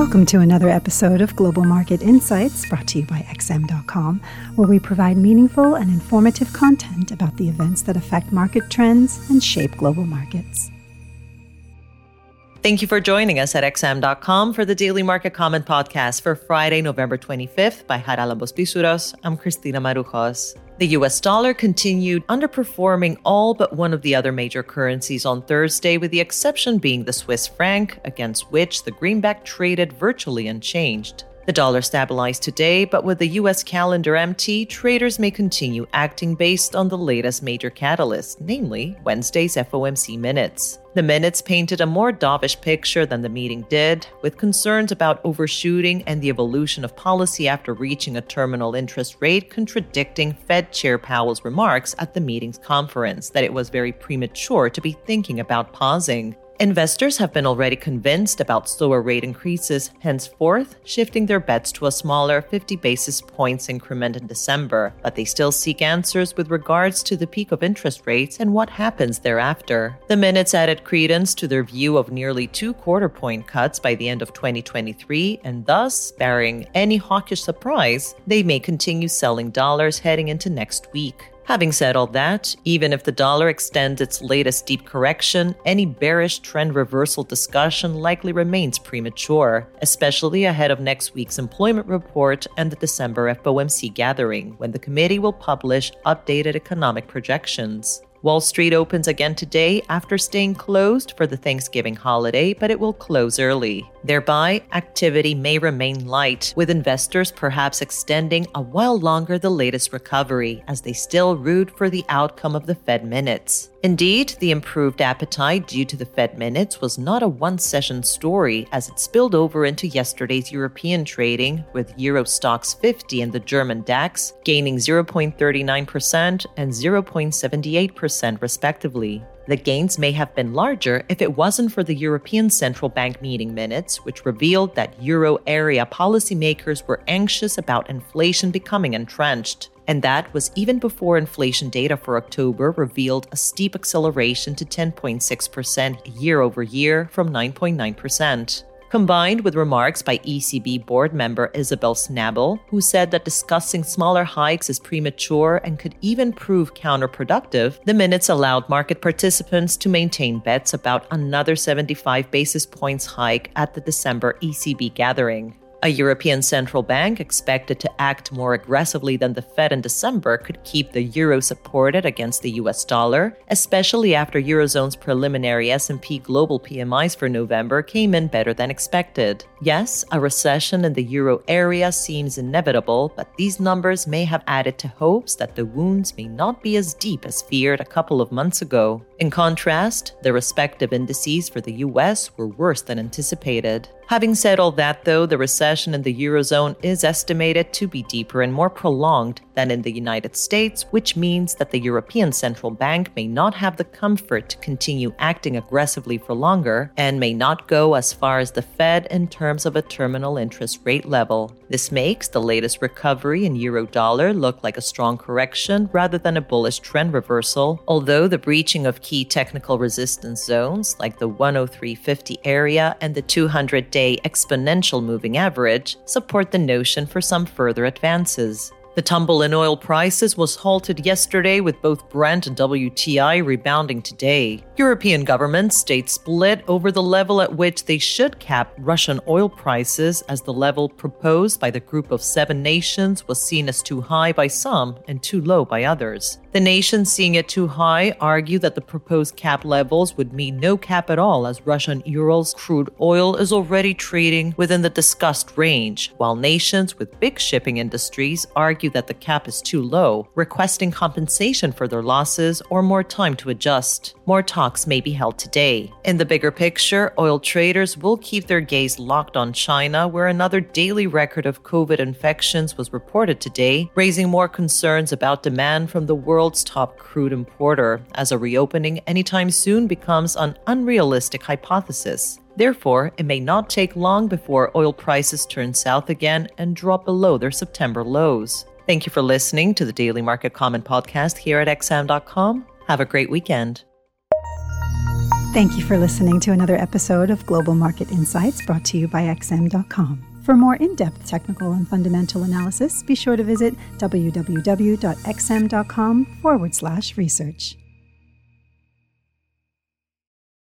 Welcome to another episode of Global Market Insights brought to you by XM.com, where we provide meaningful and informative content about the events that affect market trends and shape global markets. Thank you for joining us at XM.com for the Daily Market Comment podcast for Friday, November 25th by Jara Haralambos Pissouros. I'm Christina Marujos. The US dollar continued underperforming all but one of the other major currencies on Thursday, with the exception being the Swiss franc, against which the greenback traded virtually unchanged. The dollar stabilized today, but with the US calendar empty, traders may continue acting based on the latest major catalyst, namely Wednesday's FOMC minutes. The minutes painted a more dovish picture than the meeting did, with concerns about overshooting and the evolution of policy after reaching a terminal interest rate contradicting Fed Chair Powell's remarks at the meeting's conference that it was very premature to be thinking about pausing. Investors have been already convinced about slower rate increases, henceforth, shifting their bets to a smaller 50 basis points increment in December, but they still seek answers with regards to the peak of interest rates and what happens thereafter. The minutes added credence to their view of nearly two quarter point cuts by the end of 2023, and thus, barring any hawkish surprise, they may continue selling dollars heading into next week. Having said all that, even if the dollar extends its latest deep correction, any bearish trend reversal discussion likely remains premature, especially ahead of next week's employment report and the December FOMC gathering, when the committee will publish updated economic projections. Wall Street opens again today after staying closed for the Thanksgiving holiday, but it will close early. Thereby, activity may remain light, with investors perhaps extending a while longer the latest recovery as they still root for the outcome of the Fed minutes. Indeed, the improved appetite due to the Fed minutes was not a one session story as it spilled over into yesterday's European trading, with Euro Stoxx 50 and the German DAX gaining 0.39% and 0.78% respectively. The gains may have been larger if it wasn't for the European Central Bank meeting minutes, which revealed that euro area policymakers were anxious about inflation becoming entrenched. And that was even before inflation data for October revealed a steep acceleration to 10.6% year over year from 9.9% combined with remarks by ECB board member Isabel Schnabel, who said that discussing smaller hikes is premature and could even prove counterproductive, the minutes allowed market participants to maintain bets about another 75 basis points hike at the December ECB gathering. A European central bank expected to act more aggressively than the Fed in December could keep the euro supported against the US dollar, especially after eurozone's preliminary S&P global PMIs for November came in better than expected. Yes, a recession in the euro area seems inevitable, but these numbers may have added to hopes that the wounds may not be as deep as feared a couple of months ago. In contrast, the respective indices for the US were worse than anticipated. Having said all that, though, the recession in the Eurozone is estimated to be deeper and more prolonged than in the United States, which means that the European Central Bank may not have the comfort to continue acting aggressively for longer and may not go as far as the Fed in terms of a terminal interest rate level. This makes the latest recovery in euro dollar look like a strong correction rather than a bullish trend reversal, although the breaching of key technical resistance zones like the 103.50 area and the 200 day exponential moving average support the notion for some further advances. The tumble in oil prices was halted yesterday with both Brent and WTI rebounding today. European governments stayed split over the level at which they should cap Russian oil prices, as the level proposed by the group of seven nations was seen as too high by some and too low by others. The nations seeing it too high argue that the proposed cap levels would mean no cap at all, as Russian Urals crude oil is already trading within the discussed range, while nations with big shipping industries argue that the cap is too low, requesting compensation for their losses or more time to adjust. More talks may be held today. In the bigger picture, oil traders will keep their gaze locked on China, where another daily record of COVID infections was reported today, raising more concerns about demand from the world's top crude importer, as a reopening anytime soon becomes an unrealistic hypothesis. Therefore, it may not take long before oil prices turn south again and drop below their September lows. Thank you for listening to the Daily Market Comment podcast here at XM.com. Have a great weekend. Thank you for listening to another episode of Global Market Insights brought to you by XM.com. For more in depth technical and fundamental analysis, be sure to visit www.xm.com forward slash research.